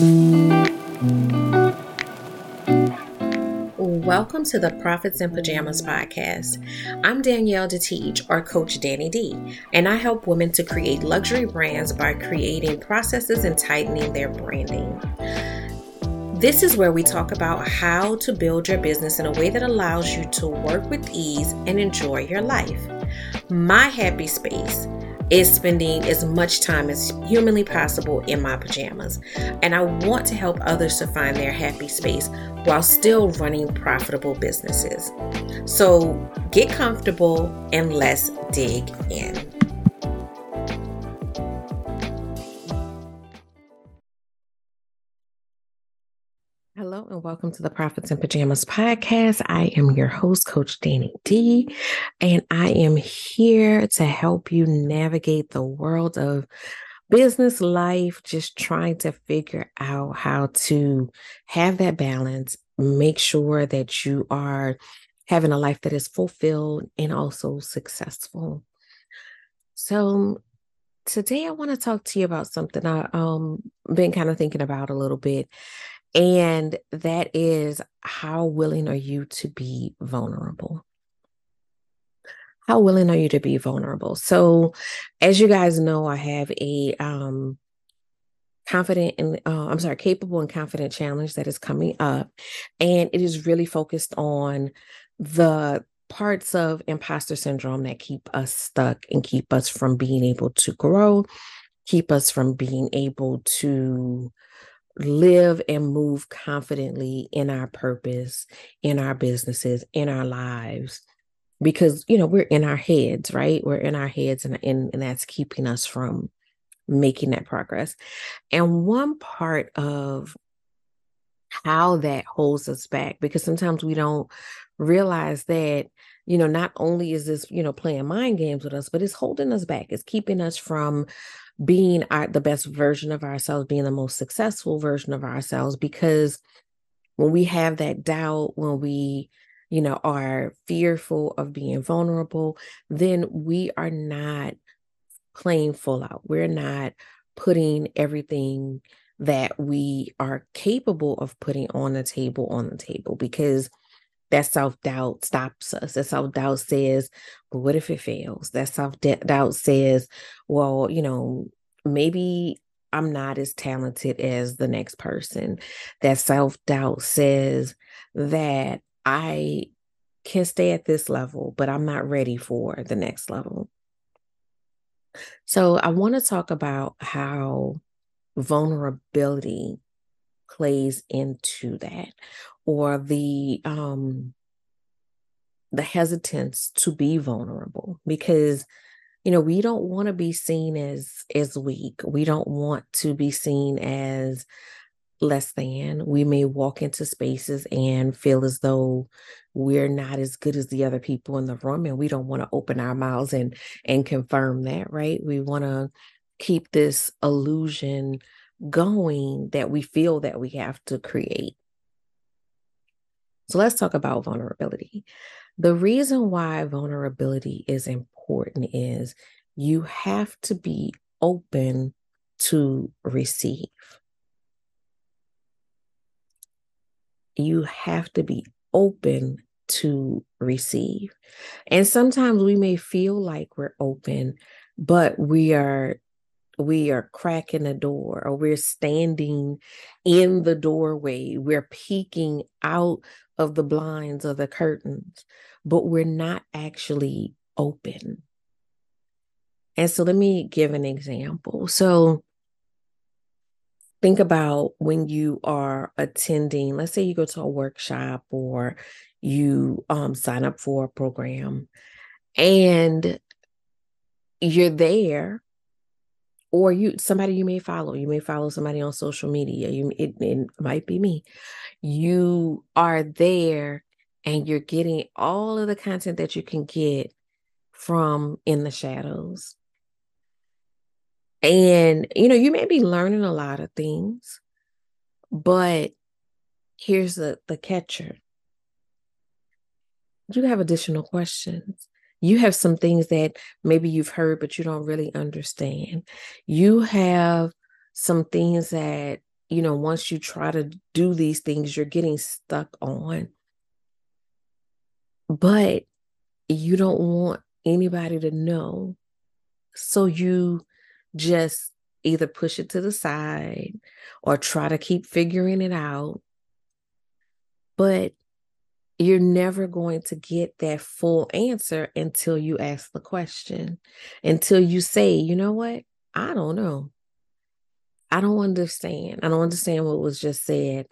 Welcome to the Profits in Pajamas podcast. I'm Danielle Detiege, or Coach Danni D, and I help women to create luxury brands by creating processes and tightening their branding. This is where we talk about how to build your business in a way that allows you to work with ease and enjoy your life. My happy space is spending as much time as humanly possible in my pajamas. And I want to help others to find their happy space while still running profitable businesses. So get comfortable and let's dig in. Hello and welcome to the Profits in Pajamas podcast. I am your host, Coach Danni D, and I am here to help you navigate the world of business life, just trying to figure out how to have that balance, make sure that you are having a life that is fulfilled and also successful. So, today I want to talk to you about something I've um, been kind of thinking about a little bit and that is how willing are you to be vulnerable? How willing are you to be vulnerable? So, as you guys know, I have a um, confident and uh, I'm sorry, capable and confident challenge that is coming up, and it is really focused on the parts of imposter syndrome that keep us stuck and keep us from being able to grow, keep us from being able to live and move confidently in our purpose, in our businesses, in our lives. Because, you know, we're in our heads, right? We're in our heads, and, and, and that's keeping us from making that progress. And one part of how that holds us back, because sometimes we don't realize that you know not only is this you know playing mind games with us but it's holding us back it's keeping us from being our, the best version of ourselves, being the most successful version of ourselves. Because when we have that doubt, when we, you know, are fearful of being vulnerable, then we are not playing full out. We're not putting everything that we are capable of putting on the table on the table because that self doubt stops us. That self doubt says, what if it fails? That self doubt says, well, you know, maybe I'm not as talented as the next person. That self doubt says that I can stay at this level, but I'm not ready for the next level. So, I want to talk about how vulnerability plays into that or the um the hesitance to be vulnerable because you know we don't want to be seen as as weak. We don't want to be seen as less than. We may walk into spaces and feel as though we're not as good as the other people in the room and we don't want to open our mouths and and confirm that right? We want to keep this illusion going that we feel that we have to create so let's talk about vulnerability. The reason why vulnerability is important is you have to be open to receive. You have to be open to receive. And sometimes we may feel like we're open, but we are we are cracking the door or we're standing in the doorway we're peeking out of the blinds or the curtains, but we're not actually open. And so let me give an example. So think about when you are attending, let's say you go to a workshop or you um, sign up for a program and you're there or you somebody you may follow you may follow somebody on social media you it, it might be me. You are there and you're getting all of the content that you can get from in the shadows. And you know you may be learning a lot of things but here's the the catcher. You have additional questions you have some things that maybe you've heard, but you don't really understand. You have some things that you know, once you try to do these things, you're getting stuck on. But you don't want anybody to know. So you just either push it to the side or try to keep figuring it out. But you're never going to get that full answer until you ask the question, until you say, you know what? I don't know. I don't understand. I don't understand what was just said.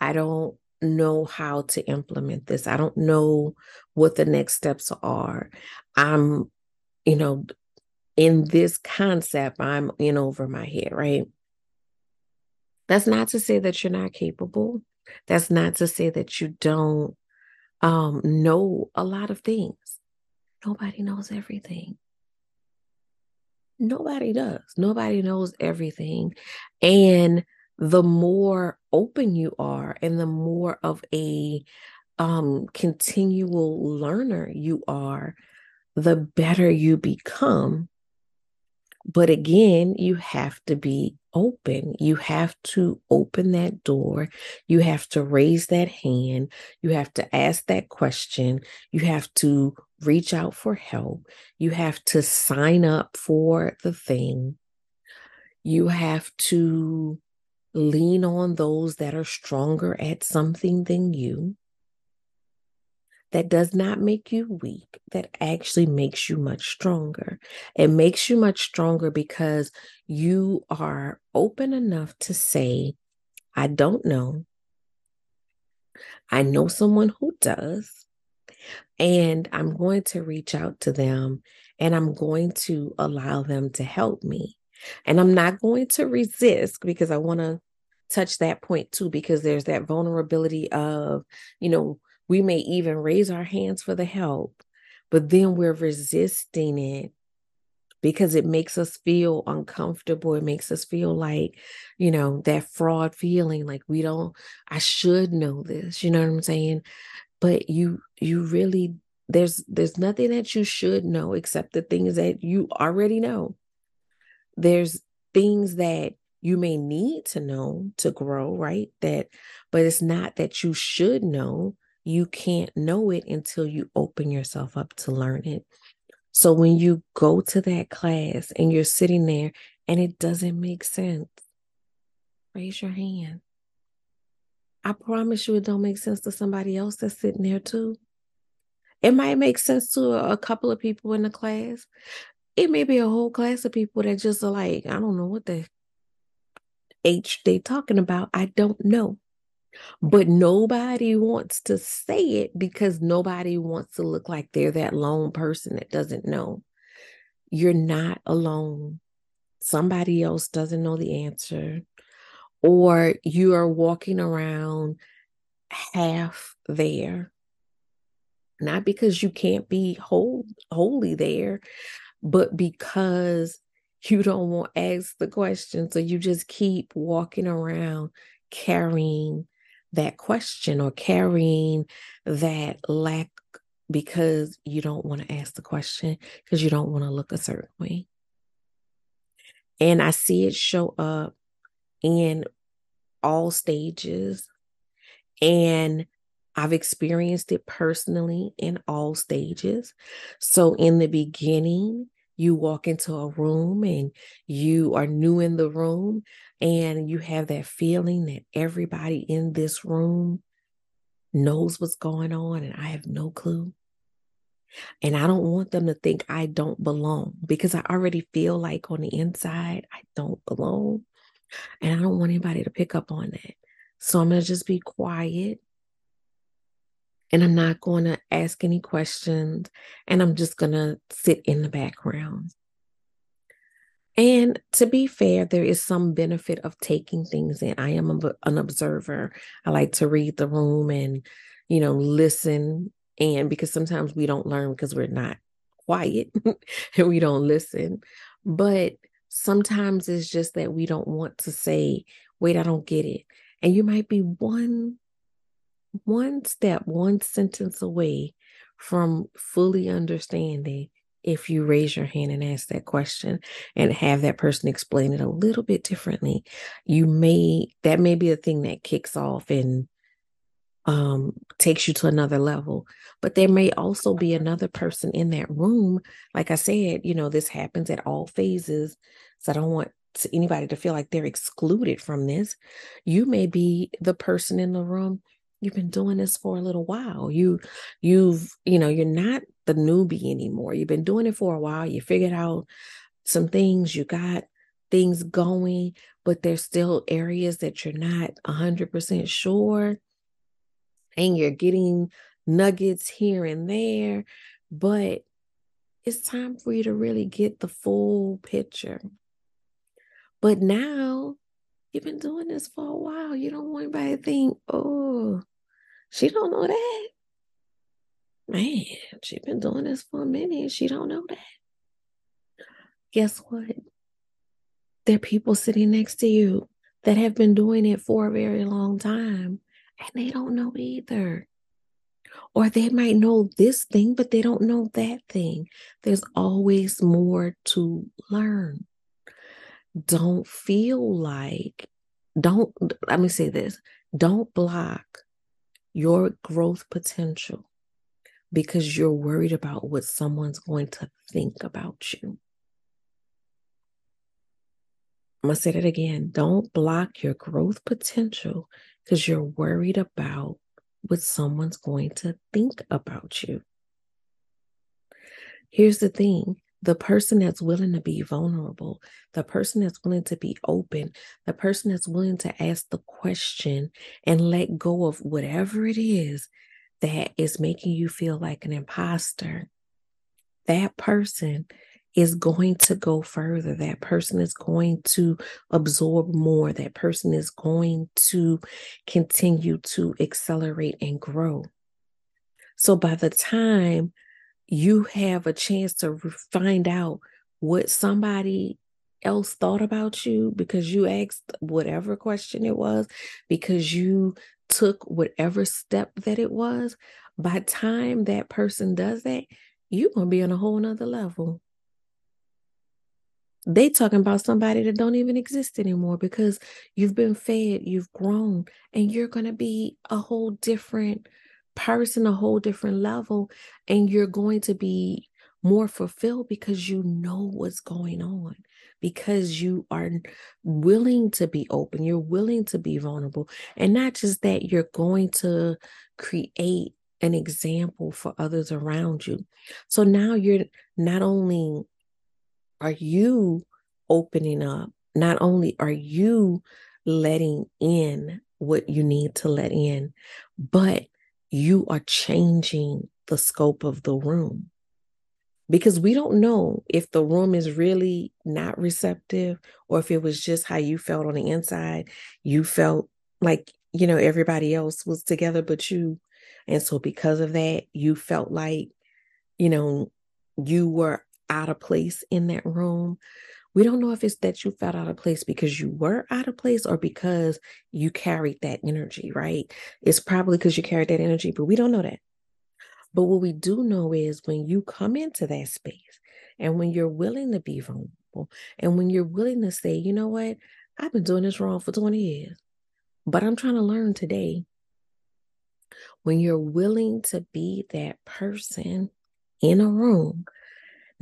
I don't know how to implement this. I don't know what the next steps are. I'm, you know, in this concept, I'm in over my head, right? That's not to say that you're not capable. That's not to say that you don't um, know a lot of things. Nobody knows everything. Nobody does. Nobody knows everything. And the more open you are and the more of a um, continual learner you are, the better you become. But again, you have to be open. You have to open that door. You have to raise that hand. You have to ask that question. You have to reach out for help. You have to sign up for the thing. You have to lean on those that are stronger at something than you. That does not make you weak. That actually makes you much stronger. It makes you much stronger because you are open enough to say, I don't know. I know someone who does. And I'm going to reach out to them and I'm going to allow them to help me. And I'm not going to resist because I want to touch that point too, because there's that vulnerability of, you know, we may even raise our hands for the help, but then we're resisting it because it makes us feel uncomfortable. It makes us feel like, you know, that fraud feeling like we don't, I should know this. You know what I'm saying? But you, you really, there's, there's nothing that you should know except the things that you already know. There's things that you may need to know to grow, right? That, but it's not that you should know. You can't know it until you open yourself up to learn it. So when you go to that class and you're sitting there and it doesn't make sense, raise your hand. I promise you it don't make sense to somebody else that's sitting there too. It might make sense to a, couple of people in the class. It may be a whole class of people that just are like, I don't know what the H they talking about. I don't know. But nobody wants to say it because nobody wants to look like they're that lone person that doesn't know. You're not alone. Somebody else doesn't know the answer. Or you are walking around half there. Not because you can't be whole, wholly there, but because you don't want to ask the question. So you just keep walking around carrying that question or carrying that lack because you don't want to ask the question because you don't want to look a certain way. And I see it show up in all stages. And I've experienced it personally in all stages. So, in the beginning, you walk into a room and you are new in the room and you have that feeling that everybody in this room knows what's going on and I have no clue. And I don't want them to think I don't belong because I already feel like on the inside I don't belong. And I don't want anybody to pick up on that. So I'm going to just be quiet and I'm not going to ask any questions and I'm just going to sit in the background. And to be fair, there is some benefit of taking things in. I am a, an observer. I like to read the room and, you know, listen. And because sometimes we don't learn because we're not quiet and we don't listen. But sometimes it's just that we don't want to say, wait, I don't get it. And you might be one one step, one sentence away from fully understanding if you raise your hand and ask that question and have that person explain it a little bit differently. You may, that may be a thing that kicks off and um, takes you to another level. But there may also be another person in that room. Like I said, you know, this happens at all phases. So I don't want anybody to feel like they're excluded from this. You may be the person in the room. You've been doing this for a little while. You, you've, you know, you're not the newbie anymore. You've been doing it for a while. You figured out some things. You got things going, but there's still areas that you're not 100% sure and you're getting nuggets here and there, but it's time for you to really get the full picture. But now you've been doing this for a while. You don't want anybody to think, oh, she don't know that. Man, she been doing this for a minute. She don't know that. Guess what? There are people sitting next to you that have been doing it for a very long time and they don't know either. Or they might know this thing, but they don't know that thing. There's always more to learn. Don't feel like, don't, let me say this don't block your growth potential because you're worried about what someone's going to think about you. I'm going to say that again. Don't block your growth potential because you're worried about what someone's going to think about you. Here's the thing the person that's willing to be vulnerable, the person that's willing to be open, the person that's willing to ask the question and let go of whatever it is that is making you feel like an imposter, that person is going to go further. That person is going to absorb more. That person is going to continue to accelerate and grow. So by the time you have a chance to find out what somebody else thought about you because you asked whatever question it was, because you took whatever step that it was, by time that person does that, you're gonna be on a whole nother level. They talking about somebody that don't even exist anymore because you've been fed you've grown and you're to be a whole different person a whole different level and you're going to be more fulfilled because you know what's going on because you are willing to be open you're willing to be vulnerable and not just that you're going to create an example for others around you so now you're not only are you opening up? Not only are you letting in what you need to let in, but you are changing the scope of the room. Because we don't know if the room is really not receptive or if it was just how you felt on the inside. You felt like, you know, everybody else was together but you. And so, because of that, you felt like, you know, you were out of place in that room. We don't know if it's that you felt out of place because you were out of place or because you carried that energy, right? It's probably because you carried that energy, but we don't know that. But what we do know is when you come into that space and when you're willing to be vulnerable and when you're willing to say, you know what, I've been doing this wrong for 20 years, but I'm trying to learn today. When you're willing to be that person in a room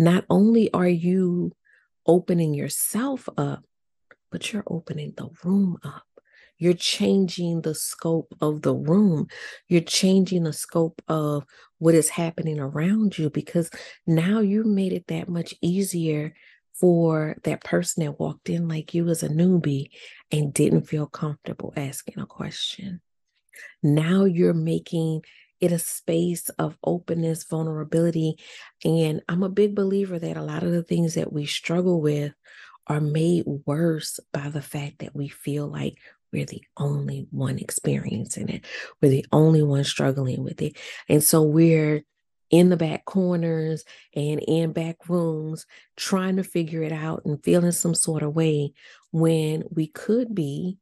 not only are you opening yourself up, but you're opening the room up. You're changing the scope of the room. You're changing the scope of what is happening around you because now you made it that much easier for that person that walked in like you as a newbie and didn't feel comfortable asking a question. Now you're making it a space of openness, vulnerability. And I'm a big believer that a lot of the things that we struggle with are made worse by the fact that we feel like we're the only one experiencing it. We're the only one struggling with it. And so we're in the back corners and in back rooms trying to figure it out and feeling some sort of way when we could be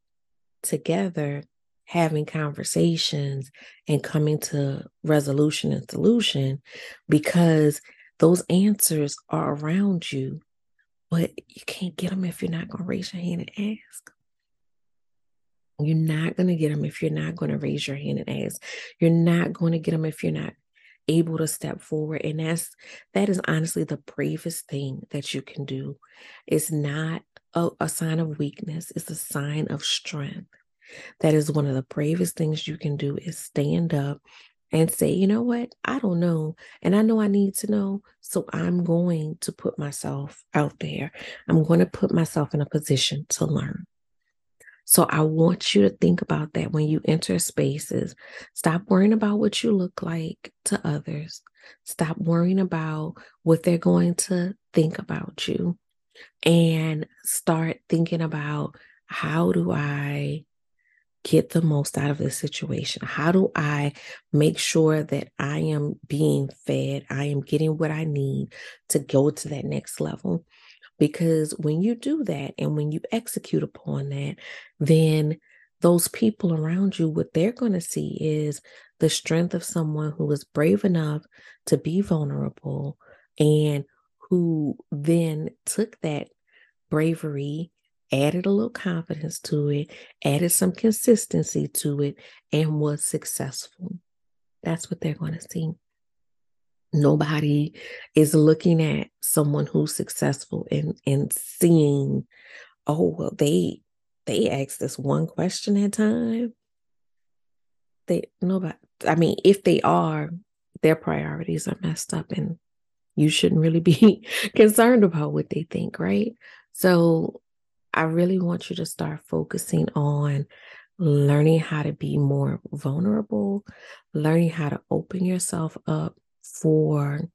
together having conversations and coming to resolution and solution because Those answers are around you, but you can't get them if you're not going to raise your hand and ask. You're not going to get them if you're not going to raise your hand and ask. You're not going to get them if you're not able to step forward. And that's that is honestly the bravest thing that you can do. It's not a, a sign of weakness, it's a sign of strength. That is one of the bravest things you can do is stand up and say, you know what, I don't know. And I know I need to know. So I'm going to put myself out there. I'm going to put myself in a position to learn. So I want you to think about that when you enter spaces. Stop worrying about what you look like to others. Stop worrying about what they're going to think about you and start thinking about how do I get the most out of this situation? How do I make sure that I am being fed? I am getting what I need to go to that next level. Because when you do that and when you execute upon that, then those people around you, what they're going to see is the strength of someone who is brave enough to be vulnerable and who then took that bravery added a little confidence to it, added some consistency to it, and was successful. That's what they're going to see. Nobody is looking at someone who's successful and, and seeing, oh, well, they they ask this one question at a time. They nobody I mean, if they are, their priorities are messed up and you shouldn't really be concerned about what they think, right? So I really want you to start focusing on learning how to be more vulnerable, learning how to open yourself up for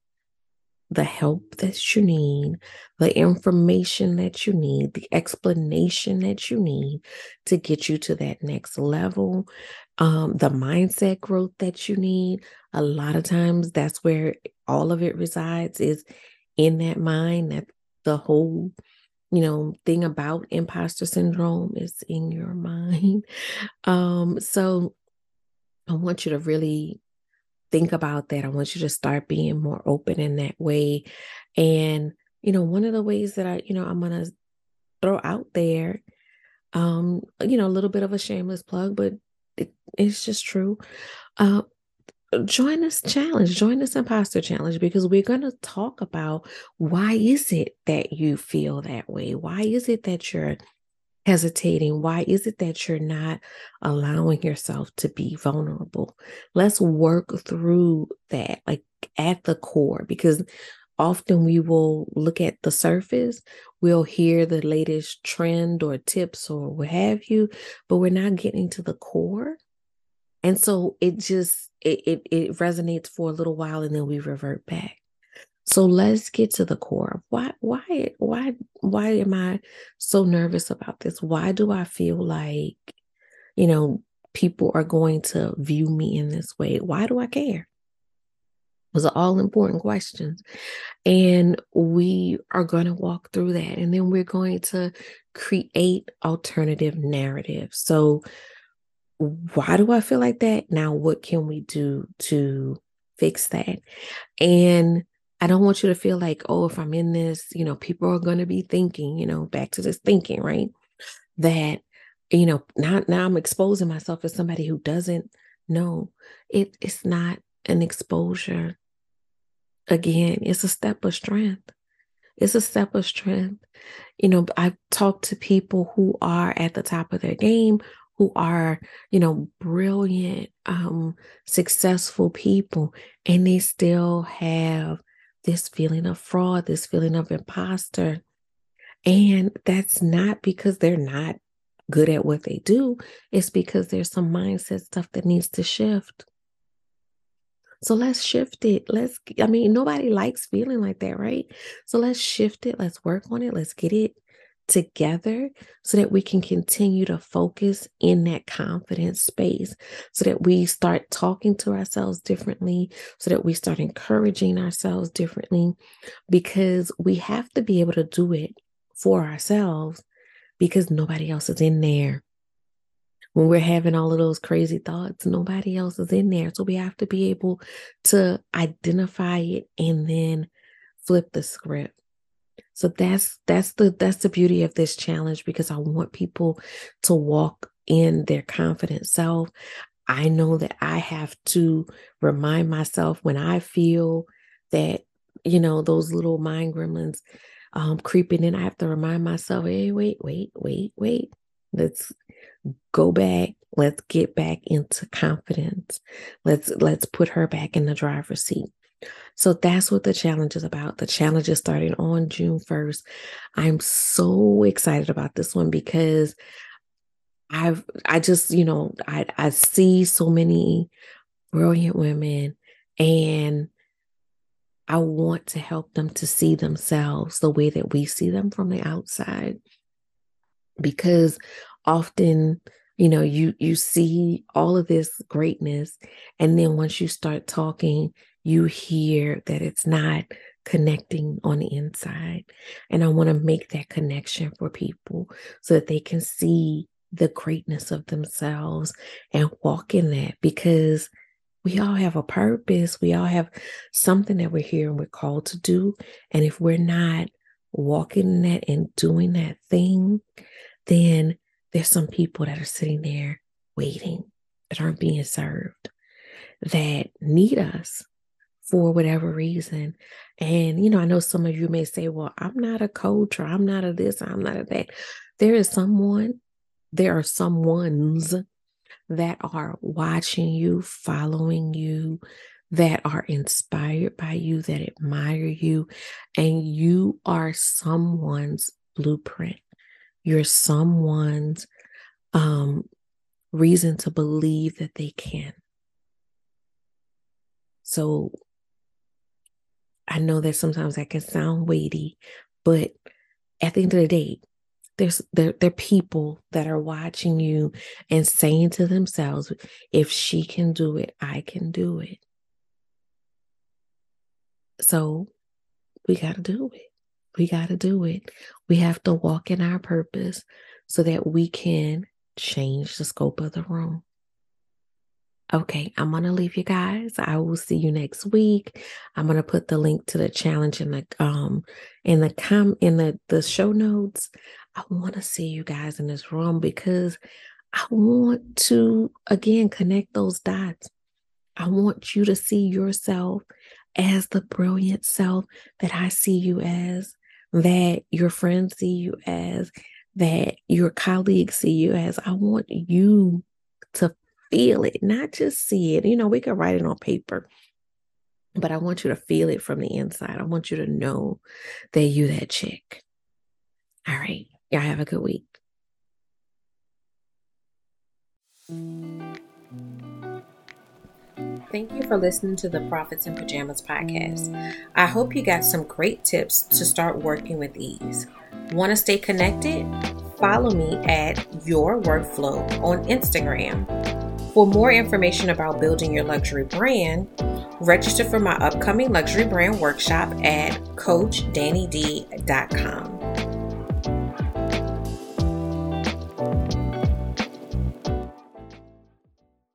the help that you need, the information that you need, the explanation that you need to get you to that next level, um, the mindset growth that you need. A lot of times, that's where all of it resides is in that mind, that the whole you know thing about imposter syndrome is in your mind um so i want you to really think about that i want you to start being more open in that way and you know one of the ways that i you know i'm gonna throw out there um you know a little bit of a shameless plug but it, it's just true uh join this challenge, join this imposter challenge because we're going to talk about why is it that you feel that way? Why is it that you're hesitating? Why is it that you're not allowing yourself to be vulnerable? Let's work through that, like at the core, because often we will look at the surface, we'll hear the latest trend or tips or what have you, but we're not getting to the core. And so it just it, it, it resonates for a little while and then we revert back. So let's get to the core. Why why why why am I so nervous about this? Why do I feel like you know people are going to view me in this way? Why do I care? Those are all important questions. And we are going to walk through that. And then we're going to create alternative narratives. So why do I feel like that? Now, what can we do to fix that? And I don't want you to feel like, oh, if I'm in this, you know, people are going to be thinking, you know, back to this thinking, right? That, you know, now, now I'm exposing myself as somebody who doesn't know. It, it's not an exposure. Again, it's a step of strength. It's a step of strength. You know, I've talked to people who are at the top of their game who are, you know, brilliant, um, successful people, and they still have this feeling of fraud, this feeling of imposter. And that's not because they're not good at what they do, it's because there's some mindset stuff that needs to shift. So let's shift it. Let's, I mean, nobody likes feeling like that, right? So let's shift it. Let's work on it. Let's get it together so that we can continue to focus in that confidence space, so that we start talking to ourselves differently, so that we start encouraging ourselves differently, because we have to be able to do it for ourselves because nobody else is in there. When we're having all of those crazy thoughts, nobody else is in there. So we have to be able to identify it and then flip the script. So that's that's the that's the beauty of this challenge because I want people to walk in their confident self. I know that I have to remind myself when I feel that, you know, those little mind gremlins um, creeping in, I have to remind myself, hey, wait, wait, wait, wait. Let's go back. Let's get back into confidence. Let's let's put her back in the driver's seat. So that's what the challenge is about. The challenge is starting on June 1st. I'm so excited about this one because I've I just, you know, I I see so many brilliant women and I want to help them to see themselves the way that we see them from the outside. Because often, you know, you you see all of this greatness and then once you start talking, you hear that it's not connecting on the inside. And I want to make that connection for people so that they can see the greatness of themselves and walk in that because we all have a purpose. We all have something that we're here and we're called to do. And if we're not walking in that and doing that thing, then there's some people that are sitting there waiting that aren't being served that need us for whatever reason. And, you know, I know some of you may say, well, I'm not a coach or I'm not a this, I'm not a that. There is someone, there are some ones that are watching you, following you, that are inspired by you, that admire you, and you are someone's blueprint. You're someone's um, reason to believe that they can. So I know that sometimes that can sound weighty, but at the end of the day, there's there, there are people that are watching you and saying to themselves, if she can do it, I can do it. So we got to do it. We got to do it. We have to walk in our purpose so that we can change the scope of the room. Okay, I'm going to leave you guys. I will see you next week. I'm going to put the link to the challenge in the um in the com in the the show notes. I want to see you guys in this room because I want to again connect those dots. I want you to see yourself as the brilliant self that I see you as, that your friends see you as, that your colleagues see you as. I want you to feel it, not just see it. You know, we can write it on paper, but I want you to feel it from the inside. I want you to know that you that chick. All right. Y'all have a good week. Thank you for listening to the Profits in Pajamas podcast. I hope you got some great tips to start working with ease. Want to stay connected? Follow me at Your Workflow on Instagram for more information about building your luxury brand, register for my upcoming luxury brand workshop at CoachDanniD.com.